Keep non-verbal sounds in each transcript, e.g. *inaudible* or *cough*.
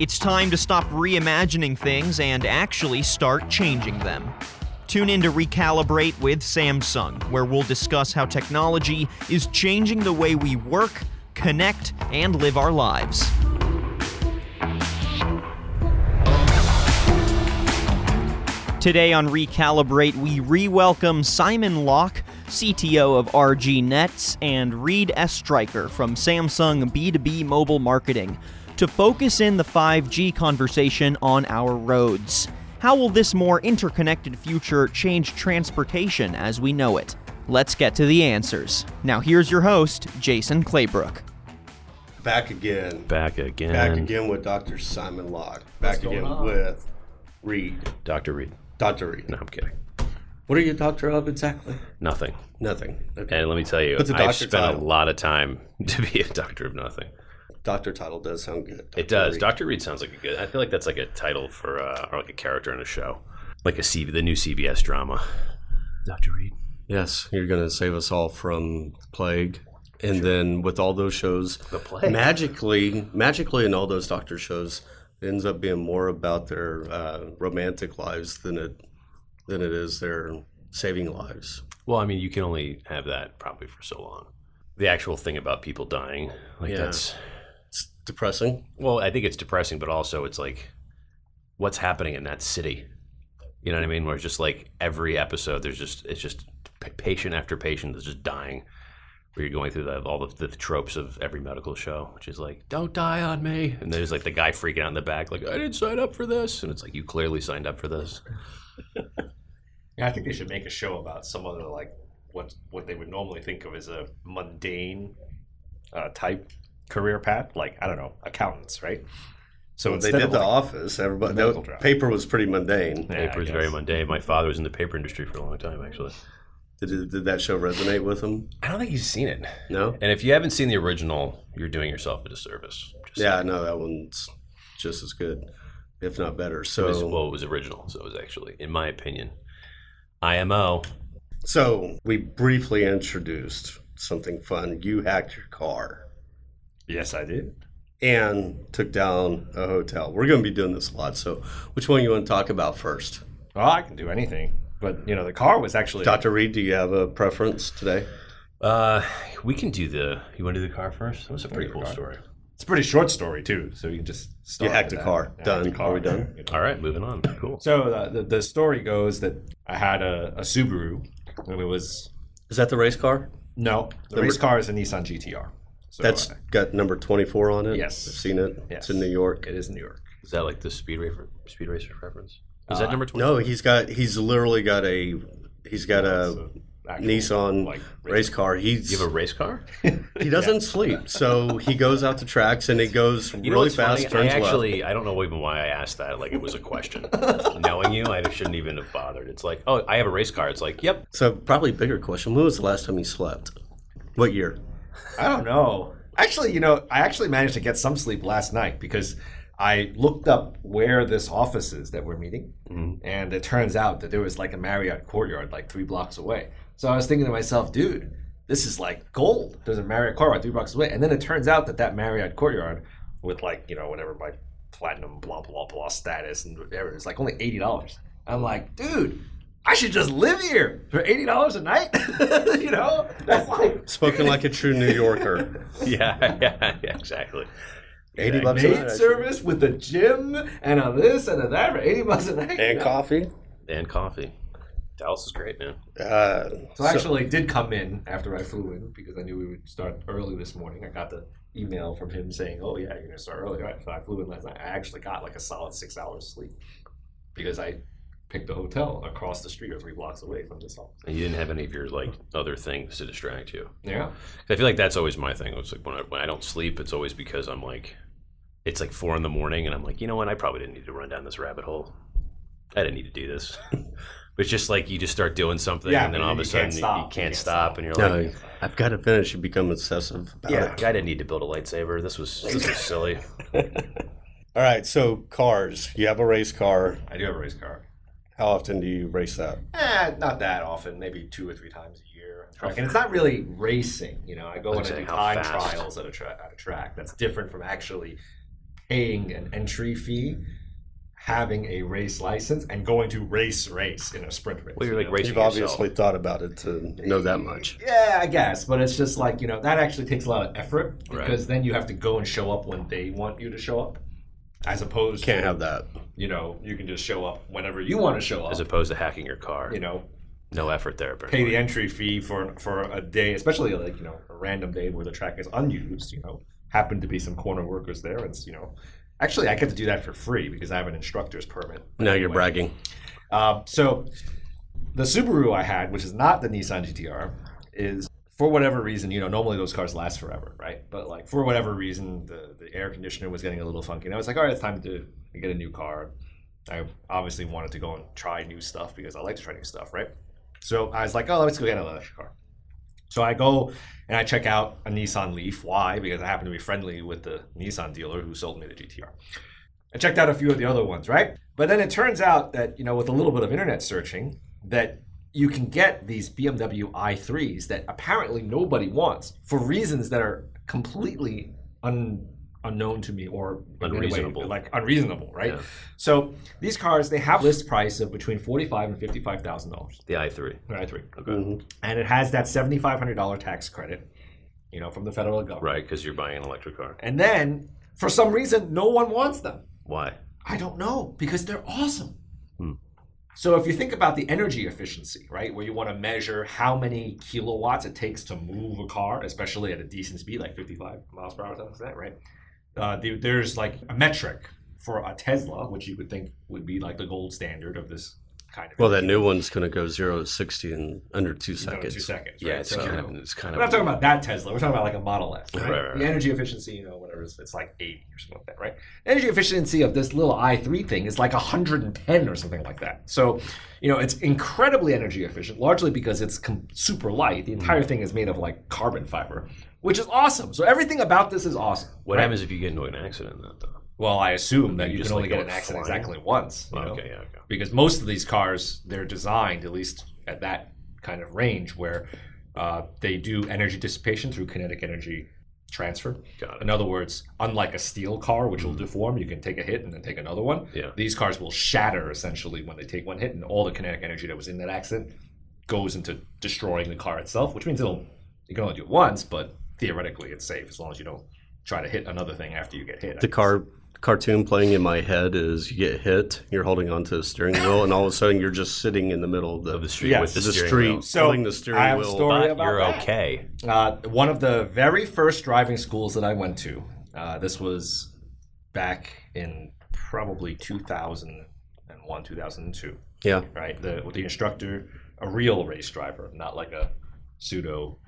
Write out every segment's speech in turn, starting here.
It's time to stop reimagining things and actually start changing them. Tune in to Recalibrate with Samsung, where we'll discuss how technology is changing the way we work, connect, and live our lives. Today on Recalibrate, we re welcome Simon Lok, CTO of RG Nets, and Reid Estreicher from Samsung B2B Mobile Marketing to focus in the 5G conversation on our roads. How will this more interconnected future change transportation as we know it? Let's get to the answers. Now, here's your host, Jason Claybrook. Back again. Back again. Back again with Dr. Simon Lok. Back again with Reid. Dr. Reid. Dr. Reid. No, I'm kidding. What are you a doctor of exactly? Nothing. Nothing. Okay. And let me tell you, What's a I've spent title? a lot of time *laughs* to be a doctor of nothing. Doctor title does sound good. Dr. It does. Reid. Dr. Reid sounds like a good. I feel like that's like a title for uh, or like a character in a show, like a C, the new CBS drama. Dr. Reid. Yes, you're going to save us all from plague. And then with all those shows, The plague. magically, magically in all those doctor shows, it ends up being more about their uh, romantic lives than it than it is their saving lives. Well, I mean, you can only have that probably for so long. The actual thing about people dying, like Yeah. that's It's depressing. well, I think it's depressing, but also it's like what's happening in that city. You know what I mean? Where it's just like every episode, there's just it's just patient after patient that's just dying. Where you're going through the, all the, the tropes of every medical show, which is like, "Don't die on me," and there's like the guy freaking out in the back, like, "I didn't sign up for this," and it's like, "You clearly signed up for this." Yeah, I think they should make a show about some other like what what they would normally think of as a mundane uh, type career path, like I don't know, accountants, right? So they did of the like, office. Everybody, medical the drama. paper was pretty mundane. Yeah, Paper is very mundane. My father was in the paper industry for a long time, actually. Did, did that show resonate with him? I don't think he's seen it. No. And if you haven't seen the original, you're doing yourself a disservice. Just Yeah, no, that one's just as good, if not better. It was, So, well, it was original, so it was actually, in my opinion, IMO. so we briefly introduced something fun. You hacked your car yes, I did. and took down a hotel. We're going to be doing this a lot. So, which one you want to talk about first? Well, I can do anything, but you know, the car was actually Dr. Reid, do you have a preference today? Uh, we can do the. You want to do the car first? That was a pretty cool car. story. It's a pretty short story too, so you can just start You hacked a car. Yeah, Done. Car. Are we done? All right, moving on. Cool. So uh, the the story goes that I had a, a Subaru, and it was Is that the race car? no, the Number- race car is a Nissan GTR. So That's uh, got number 24 on it? Yes. I've seen it. It's in New York. it is New York. Is that like the speed racer? Speed racer reference? Is that Uh, number twenty? No, he's got, he's literally got a, he's got a a actual, Nissan like, race car. He's, You have a race car? *laughs* he doesn't sleep. So he goes out to tracks and it goes You know really fast, funny? turns I left. actually, I don't know even why I asked that. Like it was a question. *laughs* Knowing you, I shouldn't even have bothered. It's like, oh, I have a race car. It's like, yep. So probably bigger question. When was the last time you slept? What year? I don't know. Actually, you know, I actually managed to get some sleep last night because I looked up where this office is that we're meeting, Mhm. and it turns out that there was like a Marriott courtyard like three blocks away. So I was thinking to myself, dude, this is like gold. There's a Marriott courtyard three blocks away, and then it turns out that that Marriott courtyard, with like you know whatever my platinum blah blah blah status and whatever, is like only eighty dollars. I'm like, dude. I should just live here for eighty dollars a night. *laughs* you know, that's *laughs* like Spoken like a true New Yorker. *laughs* Yeah, yeah, yeah exactly. 80 bucks a night. service with a gym and a this and a that for 80 bucks a night. And coffee. And coffee. Dallas is great, man. Uh, So I actually did come in after I flew in because I knew we would start early this morning. I got the email from him saying, "Oh yeah, you're gonna start early." Right. So I flew in last night. I actually got like a solid six hours sleep because I picked a hotel across the street or three blocks away from this office. And you didn't have any of your like other things to distract you. Yeah. I feel like that's always my thing. It's like when I, when I don't sleep, it's always because I'm like, it's like four in the morning, and I'm like, you know what? I probably didn't need to run down this rabbit hole. I didn't need to do this. *laughs* but it's just like you just start doing something, Yeah, and then all of a sudden can't you- you You can't can't stop, stop. and you're no, like, I've got to finish. You become obsessive about yeah, it. I didn't need to build a lightsaber. This was this was *laughs* silly. All right, so cars. You have a race car. I do have a race car. How often do you race that? Eh, not that often. Maybe two or three times a year. on Track. And it's not really racing. You know, I go I and I do time fast? trials at a, tra- at a track. That's different from actually paying an entry fee, having a race license, and going to race race in a sprint race. Well, you're you like know? racing You've obviously yourself. thought about it to know that much. Yeah, I guess, but it's just like you know that actually takes a lot of effort Right. because then you have to go and show up when they want you to show up, as opposed Can't to have that. You know you can just show up whenever you want to show up. As opposed to hacking your car. you know, No effort there. pay the entry fee for for a day, especially like you know a random day where the track is unused. You know, happen to be some corner workers there. It's you know, actually I get to do that for free because I have an instructor's permit. Now you're bragging. Um, so the Subaru I had, which is not the Nissan GTR, is for whatever reason, you know, normally those cars last forever, right? But like for whatever reason, the, the air conditioner was getting a little funky. And I was like, all right, it's time to get a new car. I obviously wanted to go and try new stuff because I like to try new stuff, right? So I was like, oh, let's go get an electric car. So I go and I check out a Nissan Leaf. Why? Because I happen to be friendly with the Nissan dealer who sold me the GTR. I checked out a few of the other ones, right? But then it turns out that, you know, with a little bit of internet searching, that you can get these BMW i3s that apparently nobody wants for reasons that are completely un, unknown to me or in any way, Unreasonable. like unreasonable, right? Yeah. So these cars, they have list price of between forty-five and fifty-five thousand dollars. The i3. An i3, Okay. Mhm. and it has that seventy-five hundred dollar tax credit, you know, from the federal government. Right, because you're buying an electric car. And then, for some reason, no one wants them. Why? I don't know because they're awesome. Hmm. So if you think about the energy efficiency, right, where you want to measure how many kilowatts it takes to move a car, especially at a decent speed, like 55 miles per hour, something like that, right? Uh, there's like a metric for a Tesla, which you would think would be like the gold standard of this kind of. Well, that new one's going to go zero to 60 in under two It's done in seconds. two seconds. Yeah, it's So- kind of it's kind We're of not talking about that Tesla. We're talking about like a Model S, right? Right, right, The energy efficiency, you know, whatever, it's, it's like 80 or something like that, right? Energy efficiency of this little i3 thing is like 110 or something like that. So, you know, it's incredibly energy efficient, largely because it's com- super light. The entire Mm. thing is made of like carbon fiber, which is awesome. So everything about this is awesome. What right? happens if you get into an accident though? Though? Well, I assume that You you, just, can only like, get an accident flying? exactly once. you okay, yeah, okay. because most of these cars they're designed at least at that kind of range where uh, they do energy dissipation through kinetic energy transfer. Got it. In other words, unlike a steel car, which will deform, you can take a hit and then take another one. Yeah. These cars will shatter essentially when they take one hit, and all the kinetic energy that was in that accident goes into destroying the car itself, which means it'll you can only do it once, but theoretically it's safe as long as you don't try to hit another thing after you get hit. The car cartoon playing in my head is you get hit, you're holding onto the steering *laughs* wheel, and all of a sudden you're just sitting in the middle of the, Of the street Yes. with the, the steering street, wheel. So, holding the steering I have a story about you're that. okay. Uh, one of the very first driving schools that I went to, uh, this was back in probably 2001, 2002, Yeah. right? The, with the instructor, a real race driver, not like a pseudo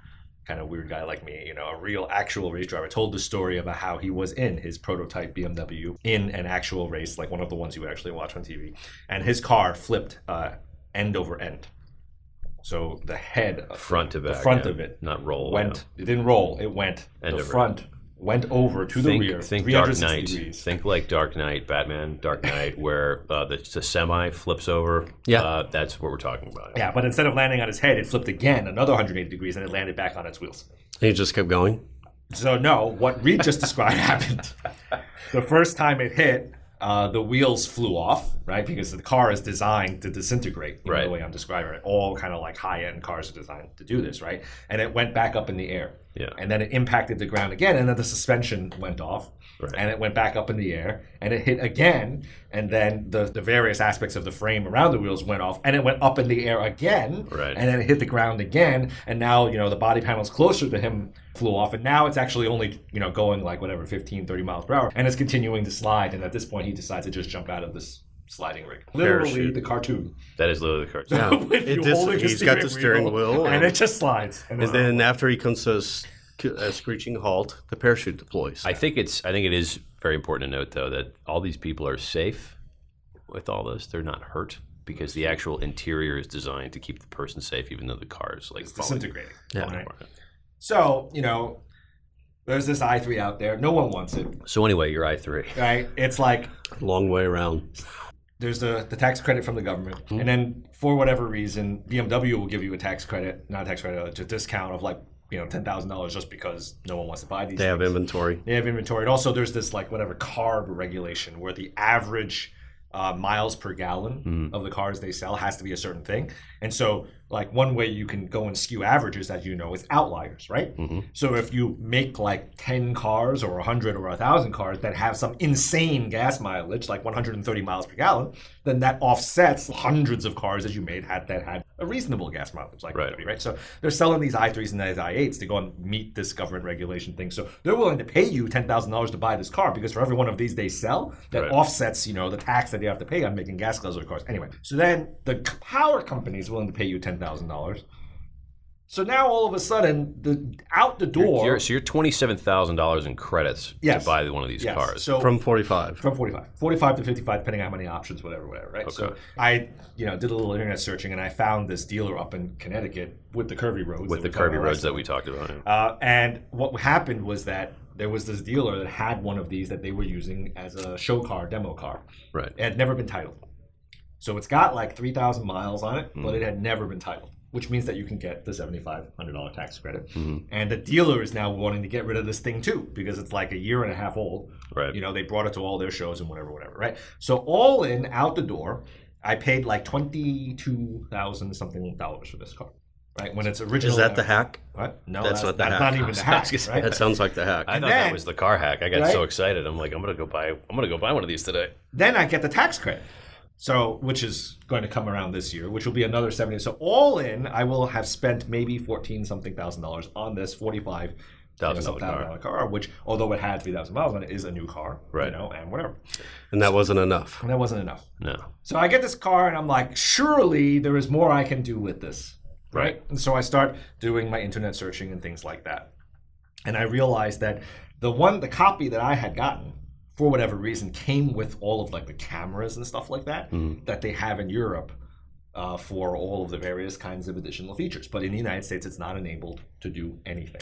kind of weird guy like me, you know, a real actual race driver, told the story about how he was in his prototype BMW in an actual race, like one of the ones you would actually watch on TV, and his car flipped uh, end over end. So the head, of Front to the back. front yeah. of it Not roll. went. It didn't roll. It went. End the front went over to yeah. the think, rear. think Dark Knight. degrees. Think like Dark Knight, Batman, Dark Knight, where uh, the, the semi flips over. Yeah. Uh, that's what we're talking about. Yeah, but instead of landing on his head, it flipped again, another 180 degrees, and it landed back on its wheels. And you just kept going. So no, what Reid just described *laughs* happened. The first time it hit, uh, the wheels flew off, right? Because the car is designed to disintegrate. Right. the way I'm describing it, all kind of like high-end cars are designed to do this, right? And it went back up in the air. Yeah. And then it impacted the ground again, and then the suspension went off, Right. and it went back up in the air, and it hit again, and then the, the various aspects of the frame around the wheels went off, and it went up in the air again, Right. and then it hit the ground again, and now you know the body panels closer to him flew off, and now it's actually only you know going like whatever 15, 30 miles per hour, and it's continuing to slide, and at this point he decides to just jump out of this sliding rig, literally Parachute. the cartoon. That is literally the cartoon. Yeah. *laughs* With It you dis- holding he's got the steering wheel, and and- it just slides. And then after he comes to a screeching halt, the parachute deploys. I think it's. I think it is very important to note, though, that all these people are safe with all this. They're not hurt because the actual interior is designed to keep the person safe, even though the car is like it's disintegrating. Yeah. Right? So you know, there's this i3 out there. No one wants it, So anyway, your i three. right? It's like Long way around. *laughs* there's the, the tax credit from the government, and then for whatever reason, BMW will give you a tax credit, not a tax credit, a discount of like you know ten thousand dollars just because no one wants to buy these. They have inventory. They have inventory. And also, there's this like whatever carb regulation where the average uh, miles per gallon of the cars they sell has to be a certain thing. And so, like one way you can go and skew averages, as you know, is outliers, right? Mm-hmm. So if you make like ten cars or hundred or thousand cars that have some insane gas mileage, like 130 miles per gallon, then that offsets hundreds of cars that you made had that had a reasonable gas mileage, like Right. 130, right? So they're selling these i3s and these i8s to go and meet this government regulation thing. So they're willing to pay you ten thousand dollars to buy this car because for every one of these they sell, that Right. offsets you know the tax that you have to pay on making gas guzzler cars. Anyway, so then the power company is willing to pay you ten thousand dollars. So now all of a sudden, the out the door. You're, so you're twenty seven thousand dollars in credits Yes. to buy one of these yes. cars. So From 45. from 45 45 to 55 depending on how many options whatever whatever right so i you know did a little internet searching and i found this dealer up in connecticut with the curvy roads with the curvy roads that we talked about. yeah. uh, and what happened was that there was this dealer that had one of these that they were using as a show car demo car Right. it had never been titled so it's got like 3000 miles on it Hmm. but it had never been titled which means that you can get the $7500 tax credit Hmm. and the dealer is now wanting to get rid of this thing too because it's like a year and a half old Right. you know, they brought it to all their shows and whatever, whatever, right? So all in, out the door, I paid like twenty two thousand something dollars for this car, right? When it's original. Is that the hack? What? No, That's that's, not the that's hack. not even the *laughs* hack, was gonna say, right? That sounds like the hack. I thought then- that was the car hack. I got Right? so excited. I'm like, I'm gonna go buy. I'm gonna go buy one of these today. then I get the tax credit. So, which is going to come around this year, which will be another seventy. So, all in, I will have spent maybe fourteen something thousand dollars on this forty-five Thousand thousand dollar car. car, which, although it had three thousand miles on it, is a new car, Right. You know, and whatever. And that wasn't enough. And that wasn't enough. No. So I get this car and I'm like, surely there is more I can do with this. Right. And so I start doing my internet searching and things like that. And I realized that the one, the copy that I had gotten, for whatever reason, came with all of like the cameras and stuff like that that they have in Europe uh, for all of the various kinds of additional features. But in the United States, it's not enabled to do anything.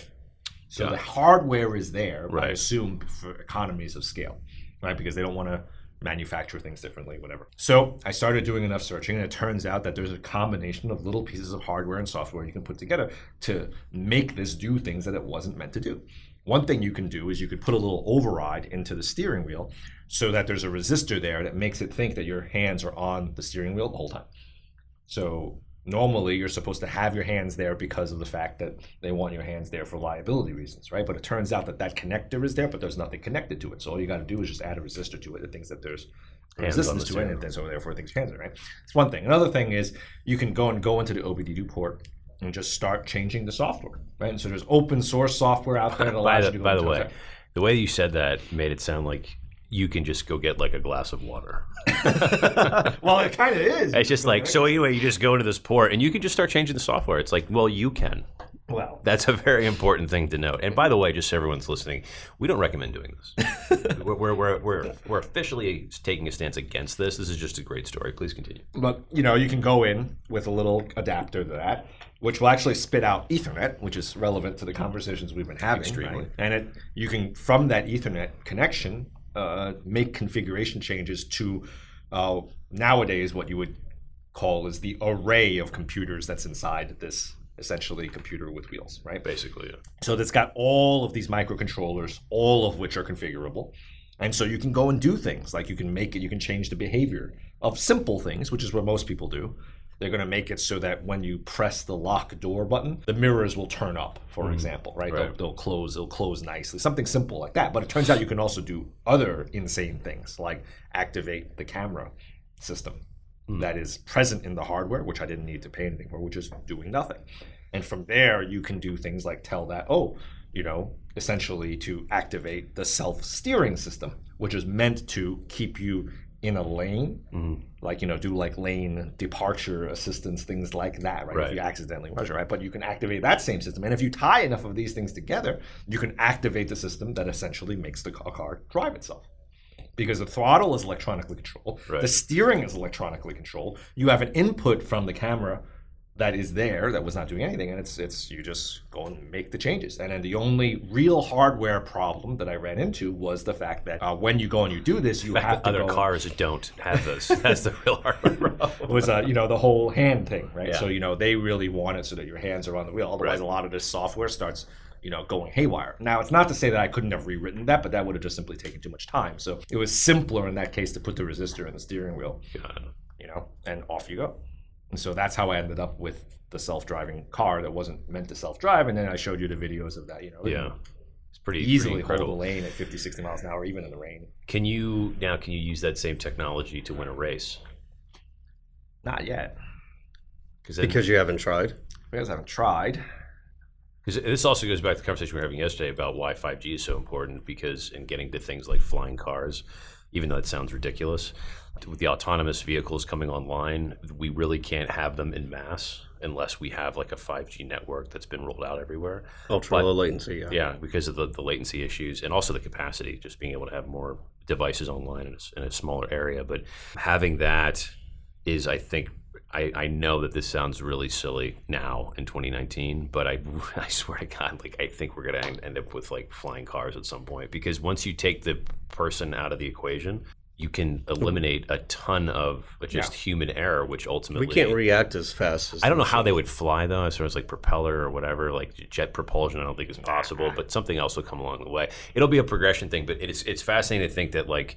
So Got the hardware is there, I assume, for economies of scale, right? Because they don't want to manufacture things differently, whatever. So I started doing enough searching, and it turns out that there's a combination of little pieces of hardware and software you can put together to make this do things that it wasn't meant to do. One thing you can do is you could put a little override into the steering wheel so that there's a resistor there that makes it think that your hands are on the steering wheel the whole time. So normally you're supposed to have your hands there because of the fact that they want your hands there for liability reasons, right? But it turns out that that connector is there, but there's nothing connected to it. So all you got to do is just add a resistor to it that thinks that there's Hands resistance the to it, and so therefore it thinks your hands are right. It's one thing. Another thing is you can go and go into the OBD2 port and just start changing the software, right? And so there's open source software out there that *laughs* allows the, you to go by the way, the way you said that made it sound like you can just go get like a glass of water. *laughs* well, it kind of is. It's just like so. Anyway, you just go into this port and you can just start changing the software. It's like, well, you can. Well, That's a very important thing to note. And by the way, just so everyone's listening, we don't recommend doing this. *laughs* we're, we're, we're, we're, we're officially taking a stance against this. This is just a great story. Please continue. But you know, you can go in with a little adapter to that, which will actually spit out Ethernet, which is relevant to the conversations we've been having. Extremely. right? And it you can from that Ethernet connection uh, make configuration changes to uh, nowadays what you would call is the array of computers that's inside this essentially a computer with wheels, right? Basically, yeah. So that's got all of these microcontrollers, all of which are configurable. And so you can go and do things like you can make it, you can change the behavior of simple things, which is what most people do. They're going to make it so that when you press the lock door button, the mirrors will turn up, for mm-hmm. example, right? They'll, Right. they'll close, they'll close nicely, something simple like that. But it turns out you can also do other insane things like activate the camera system Mm. that is present in the hardware, which I didn't need to pay anything for, which is doing nothing. And from there, you can do things like tell that, oh, you know, essentially to activate the self steering system, which is meant to keep you in a lane, mm-hmm. like, you know, do like lane departure assistance, things like that, right? If you accidentally measure, right? But you can activate that same system. And if you tie enough of these things together, you can activate the system that essentially makes the car drive itself because the throttle is electronically controlled, Right. the steering is electronically controlled. You have an input from the camera that is there that was not doing anything, and it's it's you just go and make the changes. And then the only real hardware problem that I ran into was the fact that uh, when you go and you do this, you have to other go, cars don't have this. *laughs* That's the real hardware *laughs* problem. was uh, you know the whole hand thing, right? Yeah. So you know they really want it so that your hands are on the wheel. Otherwise, Right. a lot of this software starts you know going haywire. Now it's not to say that I couldn't have rewritten that, but that would have just simply taken too much time. So it was simpler in that case to put the resistor in the steering wheel, you know, and off you go. And so that's how I ended up with the self-driving car that wasn't meant to self-drive. And then I showed you the videos of that, you know, Yeah, it's pretty easily pretty hold incredible. the lane at 50, 60 miles an hour, even in the rain. Can you now? Can you use that same technology to win a race? Not yet. Because Because you haven't tried. Because I haven't tried. This also goes back to the conversation we were having yesterday about why 5G is so important. Because in getting to things like flying cars, even though it sounds ridiculous, with the autonomous vehicles coming online, we really can't have them in mass unless we have like a 5G network that's been rolled out everywhere. Ultra low latency. Yeah. Yeah, because of the, the latency issues and also the capacity, just being able to have more devices online in a, in a smaller area. But having that is, I think, I, I know that this sounds really silly now in 2019, but I, *laughs* I swear to God, like I think we're gonna end up with like flying cars at some point because once you take the person out of the equation, you can eliminate a ton of just human error, which ultimately We can't react as fast as I don't know how they would fly though, as far as like propeller or whatever, like jet propulsion. I don't think is possible, but something else will come along the way. It'll be a progression thing, but it's it's fascinating to think that like,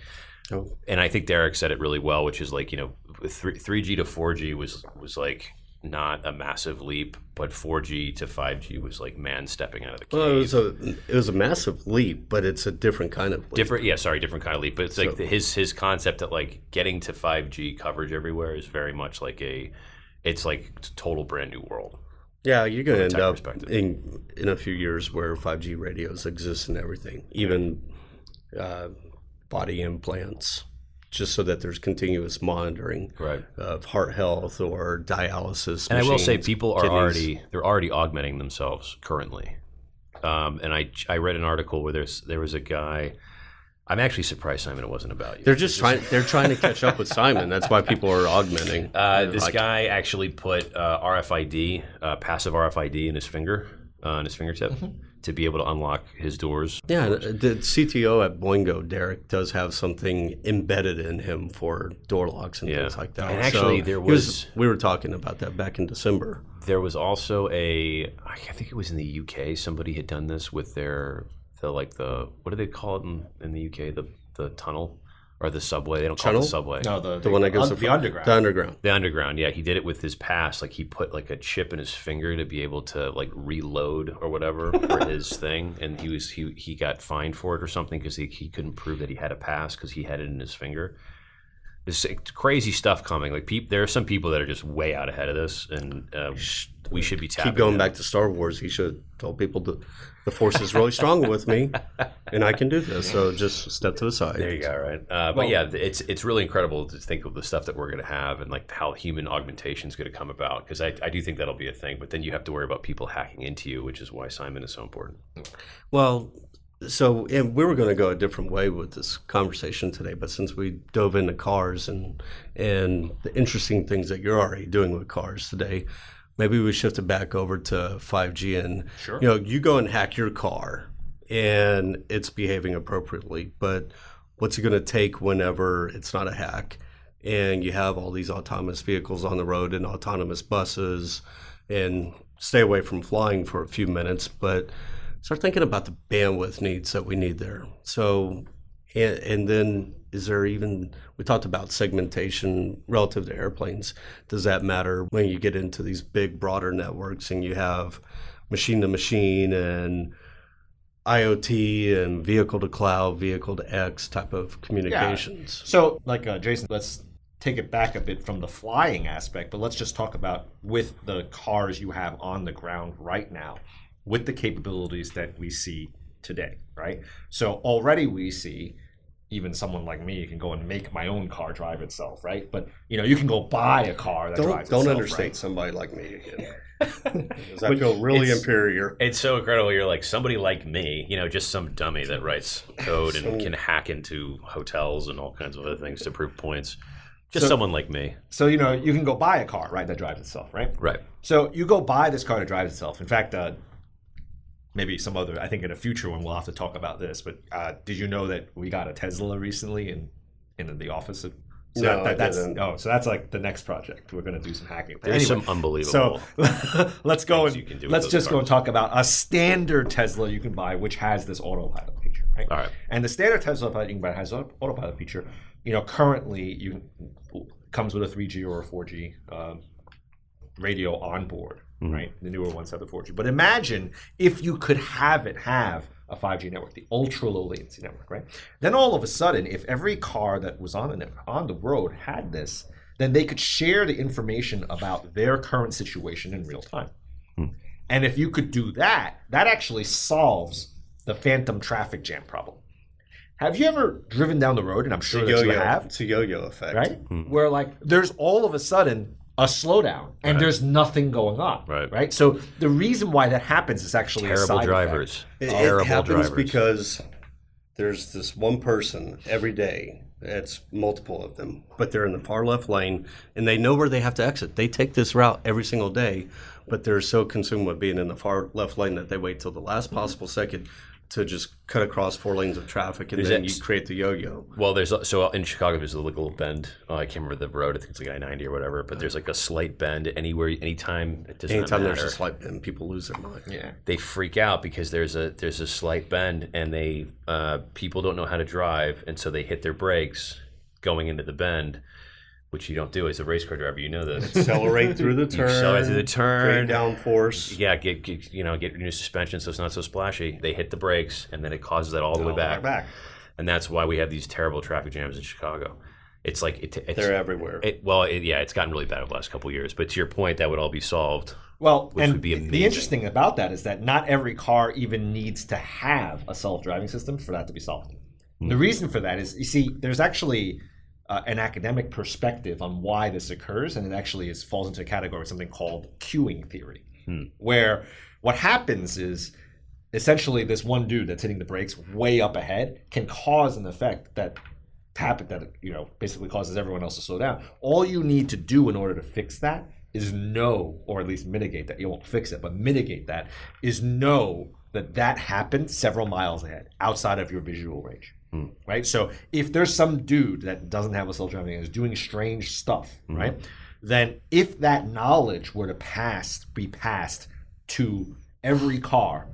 Oh. and I think Derek said it really well, which is like you know, three three G to four G was was like not a massive leap, but four G to five G was like man stepping out of the cave. Well, it was a it was a massive leap, but it's a different kind of leap. different yeah sorry different kind of leap but it's like So- his his concept that like getting to 5g coverage everywhere is very much like a it's like total brand new world Yeah, you're gonna end up in in a few years where 5G radios exist and everything, even uh, body implants, just so that there's continuous monitoring right of heart health or dialysis. And I will say, people are kidneys. already they're already augmenting themselves currently. Um, and I I read an article where there's there was a guy. I'm actually surprised, Simon, it wasn't about you. They're just trying. They're trying to catch up with Simon. That's why people are augmenting. Uh, this like, guy actually put uh, RFID, uh, passive RFID, in his finger, uh, on his fingertip, to be able to unlock his doors. Yeah, the CTO at Boingo, Derek, does have something embedded in him for door locks and Yeah. things like that. And actually, So there he was- we were talking about that back in December. There was also a, I think it was in the UK. Somebody had done this with their, the like the what do they call it in, in the UK? The the tunnel or the subway? They don't call it the subway. No, the, The one that goes un- the underground. The underground. The underground, yeah, he did it with his pass. Like he put like a chip in his finger to be able to like reload or whatever for *laughs* his thing, and he was he he got fined for it or something because he, he couldn't prove that he had a pass because he had it in his finger. There's crazy stuff coming. Like peop, there are some people that are just way out ahead of this, and uh, we should be tapping. Keep going back to Star Wars. He should tell people that the Force is really strong with me, *laughs* and I can do this. So just step to the side. There you go, right? Uh, but yeah, it's it's really incredible to think of the stuff that we're going to have and like how human augmentation is going to come about because I, I do think that'll be a thing. But then you have to worry about people hacking into you, which is why Simon is so important. Well, so and we were going to go a different way with this conversation today, but since we dove into cars and and the interesting things that you're already doing with cars today, maybe we shift it back over to 5G and Sure. you know you go and hack your car and it's behaving appropriately, but what's it going to take whenever it's not a hack and you have all these autonomous vehicles on the road and autonomous buses and stay away from flying for a few minutes, but start thinking about the bandwidth needs that we need there. So, and, and then is there even, we talked about segmentation relative to airplanes. Does that matter when you get into these big, broader networks and you have machine to machine and IoT and vehicle to cloud, vehicle to X type of communications? So, like uh, Jason, let's take it back a bit from the flying aspect, but let's just talk about with the cars you have on the ground right now, with the capabilities that we see today, right? So already we see even someone like me can go and make my own car drive itself, right? But you know, you can go buy a car that Don't, drives don't itself, understate right? somebody like me again. I *laughs* *laughs* feel really It's- inferior. It's so incredible. You're like somebody like me, you know, just some dummy that writes code and can hack into hotels and all kinds of other things to prove points. Just So- someone like me. So you know you can go buy a car, right, that drives itself, right? Right. So you go buy this car that drives itself. In fact, uh, maybe some other. I think in a future one we'll have to talk about this. But uh, did you know that we got a Tesla recently in in the office? Of, so No, I that's didn't. oh, so that's like the next project. We're going to do some hacking. There's anyway, some unbelievable. So *laughs* let's go and you can do let's those just go and talk about a standard Tesla you can buy, which has this autopilot feature. Right? All right. And the standard Tesla autopilot you can buy has an autopilot feature. You know, currently you comes with a 3G or a 4G um, radio on board, Mm-hmm. right? The newer ones have the 4G. But imagine if you could have it have a 5G network, the ultra low latency network, right? Then all of a sudden, if every car that was on the net, on the road had this, then they could share the information about their current situation in real time. And if you could do that, that actually solves the phantom traffic jam problem. Have you ever driven down the road? And I'm sure that you yo-yo. have It's a yo-yo effect. right? Where like there's all of a sudden a slowdown and there's nothing going on, Right. Right. So the reason why that happens is actually a Terrible side drivers. It, Terrible it happens drivers. because there's this one person every day. It's multiple of them, but they're in the far left lane and they know where they have to exit. They take this route every single day, but they're so consumed with being in the far left lane that they wait till the last possible second to just cut across four lanes of traffic and There's then that- you create the yo-yo. Well, there's so in Chicago there's a little bend. Oh, I can't remember the road. I think it's like I ninety or whatever. But there's like a slight bend anywhere, anytime. It doesn't Anytime matter. there's a slight bend, people lose their mind. Yeah. they freak out because there's a there's a slight bend and they uh, people don't know how to drive and so they hit their brakes going into the bend, which you don't do as a race car driver. You know this. Accelerate through the *laughs* turn. accelerate through the turn. Create downforce. yeah, get, get you know get new suspension so it's not so splashy. They hit the brakes and then it causes that all the way All the way back. back. And that's why we have these terrible traffic jams in Chicago. It's like it, it's, They're everywhere. it, well, it, yeah, it's gotten really bad over the last couple of years. But to your point, that would all be solved. Well, Which and would be the interesting about that is that not every car even needs to have a self-driving system for that to be solved. Hmm. The reason for that is, you see, there's actually uh, an academic perspective on why this occurs, and it actually is falls into a category of something called queuing theory, Hmm. where what happens is essentially this one dude that's hitting the brakes way up ahead can cause an effect that it that you know basically causes everyone else to slow down. All you need to do in order to fix that is know, or at least mitigate that. You won't fix it, but mitigate that is know that that happened several miles ahead, outside of your visual range. Hmm. Right. So if there's some dude that doesn't have a self-driving and is doing strange stuff, hmm. right? Then if that knowledge were to pass, be passed to every car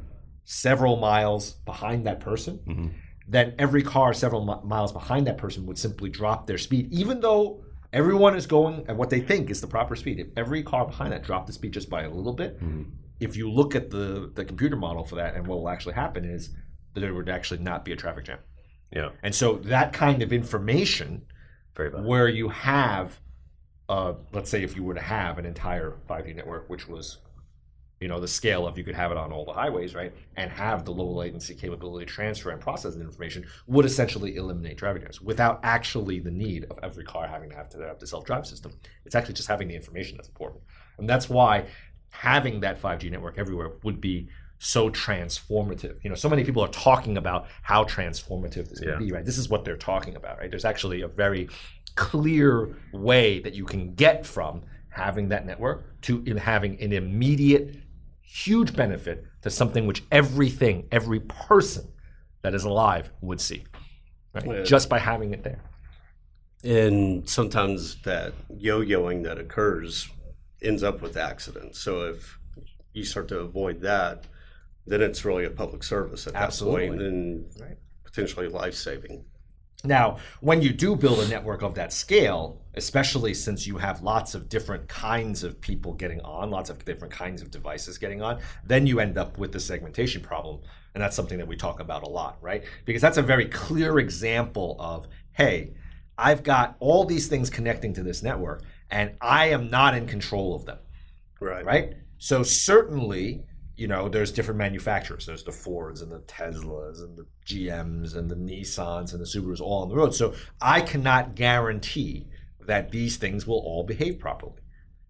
several miles behind that person, mm-hmm. then every car several mi- miles behind that person would simply drop their speed, even though everyone is going at what they think is the proper speed. If every car behind that dropped the speed just by a little bit, hmm. if you look at the the computer model for that, and what will actually happen is that there would actually not be a traffic jam. Yeah, And so that kind of information, very where you have, uh, let's say, if you were to have an entire 5G network, which was, you know, the scale of you could have it on all the highways, right, and have the low latency capability to transfer and process the information, would essentially eliminate traffic jams without actually the need of every car having to have to have the self-drive system. It's actually just having the information that's important, and that's why having that 5G network everywhere would be so transformative. You know, so many people are talking about how transformative this Yeah. can be, right? This is what they're talking about, right? There's actually a very clear way that you can get from having that network to having an immediate huge benefit to something which everything, every person that is alive would see. Right? Yeah. Just by having it there. And sometimes that yo-yoing that occurs ends up with accidents. So if you start to avoid that, then it's really a public service at that point and Right. potentially life-saving. Now, when you do build a network of that scale, especially since you have lots of different kinds of people getting on, lots of different kinds of devices getting on, then you end up with the segmentation problem. And that's something that we talk about a lot, right? Because that's a very clear example of hey, I've got all these things connecting to this network, and I am not in control of them Right. right? So certainly, you know, there's different manufacturers. There's the Fords and the Teslas and the GMs and the Nissans and the Subarus all on the road. So I cannot guarantee that these things will all behave properly.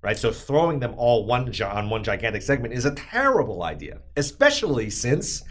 Right? So throwing them all one on one gigantic segment is a terrible idea, especially since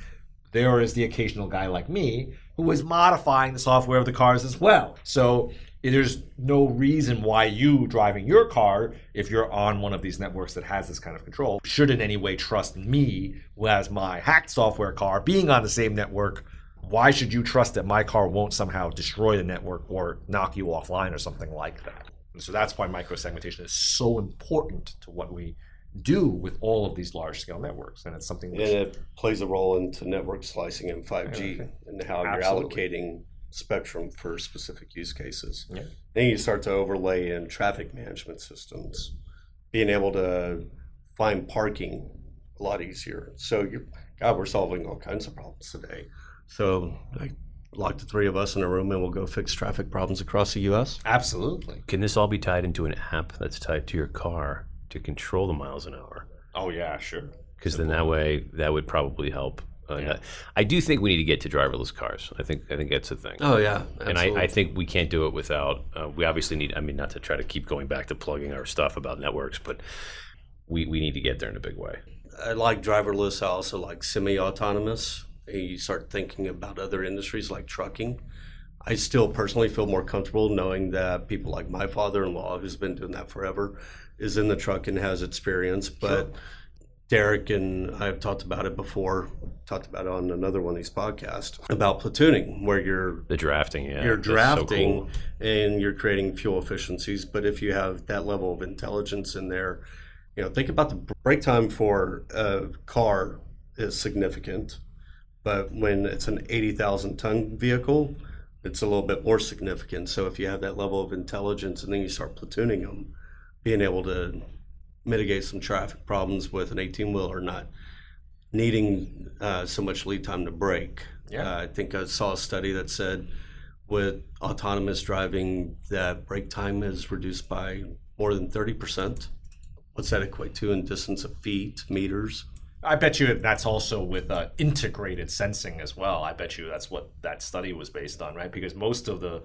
there is the occasional guy like me who is modifying the software of the cars as well. So there's no reason why you driving your car, if you're on one of these networks that has this kind of control, should in any way trust me as my hacked software car being on the same network. Why should you trust that my car won't somehow destroy the network or knock you offline or something like that? And so that's why microsegmentation is so important to what we do with all of these large scale networks. And it's something And it plays a role into network slicing and 5G Okay. and how Absolutely. you're allocating spectrum for specific use cases. Yeah. Then you start to overlay in traffic management systems, being able to find parking a lot easier. So, you, God, we're solving all kinds of problems today. So, like, lock the three of us in a room and we'll go fix traffic problems across the U.S. absolutely. Can this all be tied into an app that's tied to your car to control the miles an hour? Oh yeah, sure. Because then that way, that would probably help. Uh, Yeah. I do think we need to get to driverless cars. I think I think that's a thing. Oh yeah, and I, I think we can't do it without. Uh, we obviously need. I mean, not to try to keep going back to plugging our stuff about networks, but we, we need to get there in a big way. I like driverless. I also like semi-autonomous. You start thinking about other industries like trucking. I still personally feel more comfortable knowing that people like my father-in-law, who's been doing that forever, is in the truck and has experience. But Derek and I have talked about it before. Talked about it on another one of these podcasts about platooning, where you're The drafting, yeah, you're that's so drafting cool. and you're creating fuel efficiencies. But if you have that level of intelligence in there, you know, think about the brake time for a car is significant, but when it's an eighty thousand ton vehicle, it's a little bit more significant. So if you have that level of intelligence and then you start platooning them, being able to mitigate some traffic problems with an 18 wheeler not needing uh, so much lead time to brake. Yeah. Uh, I think I saw a study that said with autonomous driving that brake time is reduced by more than 30%. What's that equate to in distance of feet, meters? I bet you that's also with uh, integrated sensing as well. I bet you that's what that study was based on, right? Because most of the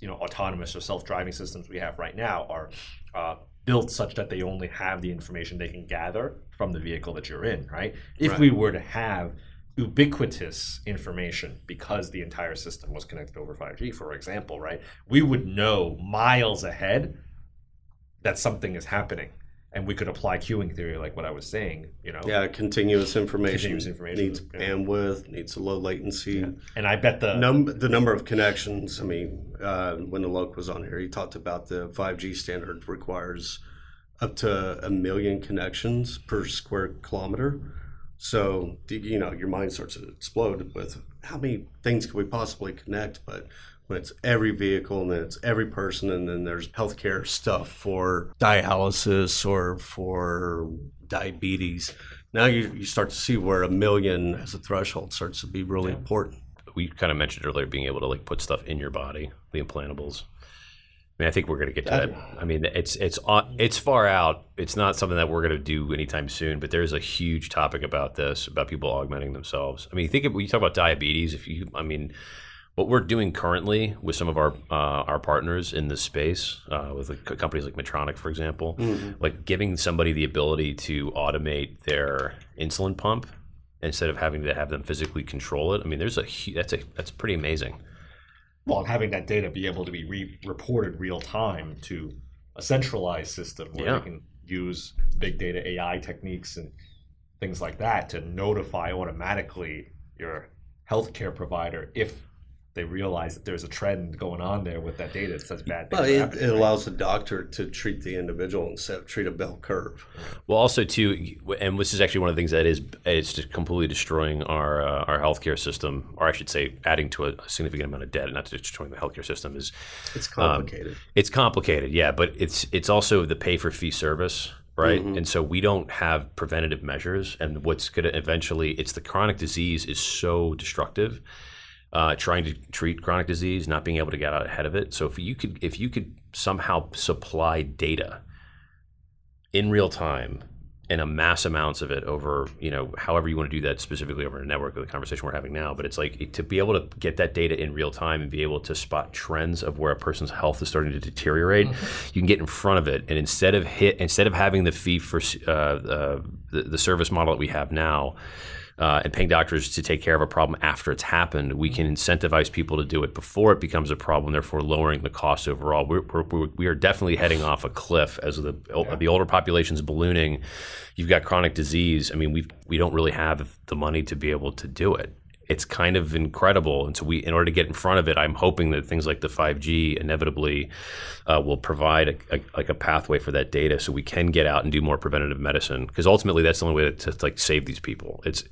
you know autonomous or self-driving systems we have right now are uh, built such that they only have the information they can gather from the vehicle that you're in, right? If Right. we were to have ubiquitous information because the entire system was connected over 5G, for example, right? We would know miles ahead that something is happening. And we could apply queuing theory, like what I was saying, you know. Yeah, continuous information. Continuous information, needs yeah. bandwidth, needs a low latency. And I bet the Num- the number of connections. I mean, uh, when the Alok was on here, he talked about the 5G standard requires up to a million connections per square kilometer. So you know, your mind starts to explode with how many things can we possibly connect? But when it's every vehicle and then it's every person, and then there's healthcare stuff for dialysis or for diabetes. Now you, you start to see where a million as a threshold starts to be really important. we kind of mentioned earlier being able to like put stuff in your body, the implantables. I mean, I think we're going to get to that. I mean, it's it's on, it's far out. It's not something that we're going to do anytime soon. But there's a huge topic about this about people augmenting themselves. I mean, think of when you talk about diabetes. If you, I mean, what we're doing currently with some of our uh, our partners in this space, uh, with like companies like Medtronic, for example, like giving somebody the ability to automate their insulin pump instead of having to have them physically control it. I mean, there's a that's a that's pretty amazing. well, and having that data be able to be re- reported real time to a centralized system where Yeah. you can use big data AI techniques and things like that to notify automatically your healthcare provider if they realize that there's a trend going on there with that data that says bad things. Well, it, it allows the doctor to treat the individual instead of treat a bell curve. Well, also too, and this is actually one of the things that is it's just completely destroying our uh, our healthcare system, or I should say, adding to a, significant amount of debt, not destroying the healthcare system. Is It's complicated. it's complicated, yeah, but it's it's also the pay for fee service, right? And so we don't have preventative measures, and what's going to eventually, it's the chronic disease is so destructive. Uh, trying to treat chronic disease, not being able to get out ahead of it. So if you could, if you could somehow supply data in real time and amass amounts of it over, you know, however you want to do that specifically over a network of the conversation we're having now. But it's like to be able to get that data in real time and be able to spot trends of where a person's health is starting to deteriorate, you can get in front of it. And instead of hit, instead of having the fee for uh, uh, the, the service model that we have now, uh, and paying doctors to take care of a problem after it's happened, we can incentivize people to do it before it becomes a problem, therefore lowering the cost overall. We're, we're, we are definitely heading off a cliff as the yeah. the older population is ballooning. You've got chronic disease. I mean, we we don't really have the money to be able to do it it's kind of incredible. And so we, in order to get in front of it, I'm hoping that things like the 5G inevitably uh, will provide a, a, like a pathway for that data, so we can get out and do more preventative medicine. Because ultimately, that's the only way to, to, like save these people. It's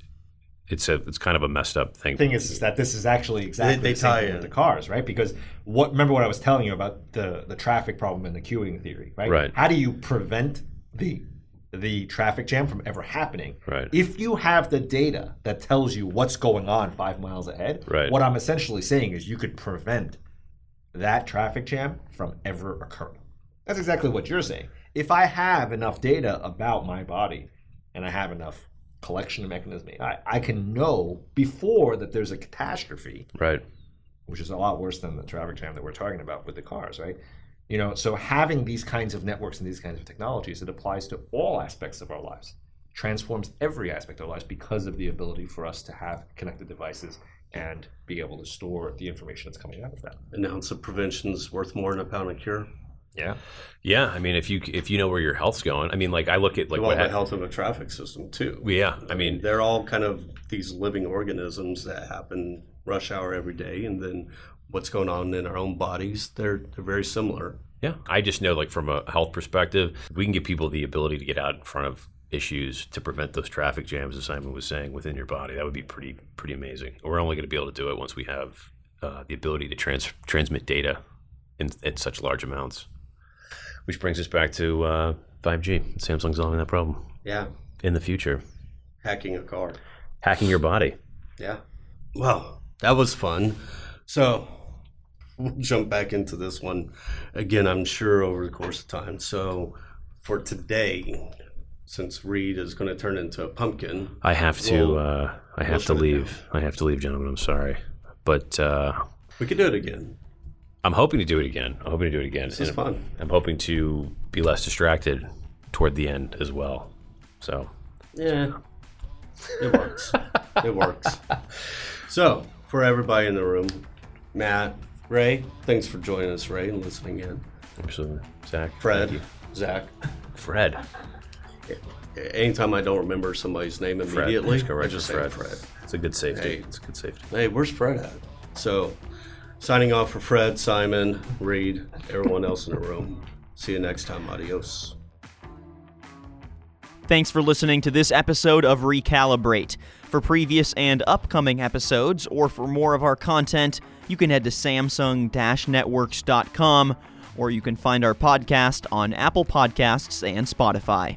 it's a it's kind of a messed up thing. The thing is, is that this is actually exactly they, they the tie in the cars, right? Because what remember what I was telling you about the the traffic problem and the queuing theory, right? Right. How do you prevent the the traffic jam from ever happening. Right. If you have the data that tells you what's going on five miles ahead, right. what I'm essentially saying is you could prevent that traffic jam from ever occurring. That's exactly what you're saying. If I have enough data about my body and I have enough collection mechanism, I, I can know before that there's a catastrophe. Right. Which is a lot worse than the traffic jam that we're talking about with the cars, right? You know, so having these kinds of networks and these kinds of technologies, it applies to all aspects of our lives, transforms every aspect of our lives because of the ability for us to have connected devices and be able to store the information that's coming out of that. An ounce of prevention is worth more than a pound of cure. Yeah, yeah. I mean, if you if you know where your health's going, I mean, like I look at like what the health of a traffic system too. Yeah, I mean, they're all kind of these living organisms that happen rush hour every day, and then what's going on in our own bodies, they're they're very similar. Yeah, I just know like from a health perspective, we can give people the ability to get out in front of issues to prevent those traffic jams, as Simon was saying, within your body. That would be pretty pretty amazing. We're only going to be able to do it once we have uh, the ability to trans- transmit data in, in such large amounts. Which brings us back to uh, 5G. Samsung's solving that problem. Yeah. In the future. Hacking a car. Hacking your body. Yeah. Well, that was fun. So we'll jump back into this one again, I'm sure, over the course of time. So for today, since Reid is going to turn into a pumpkin, I have to. We'll, uh, I have we'll to leave. I have to leave, gentlemen. I'm sorry, but uh, we could do it again. I'm hoping to do it again. I'm hoping to do it again. This is fun. I'm hoping to be less distracted toward the end as well. So yeah, it works. *laughs* it works. So for everybody in the room, Matt, Ray, thanks for joining us, Ray, and listening in. Absolutely. Zach. Fred. Zach. Fred. Anytime I don't remember somebody's name immediately, Fred. I just Fred. Fred. It's a good safety. Hey, it's a good safety. Hey, where's Fred at? So, signing off for Fred, Simon, Reid, everyone else in the room. See you next time. Adios. Thanks for listening to this episode of Recalibrate. For previous and upcoming episodes, or for more of our content, you can head to Samsung Networks.com, or you can find our podcast on Apple Podcasts and Spotify.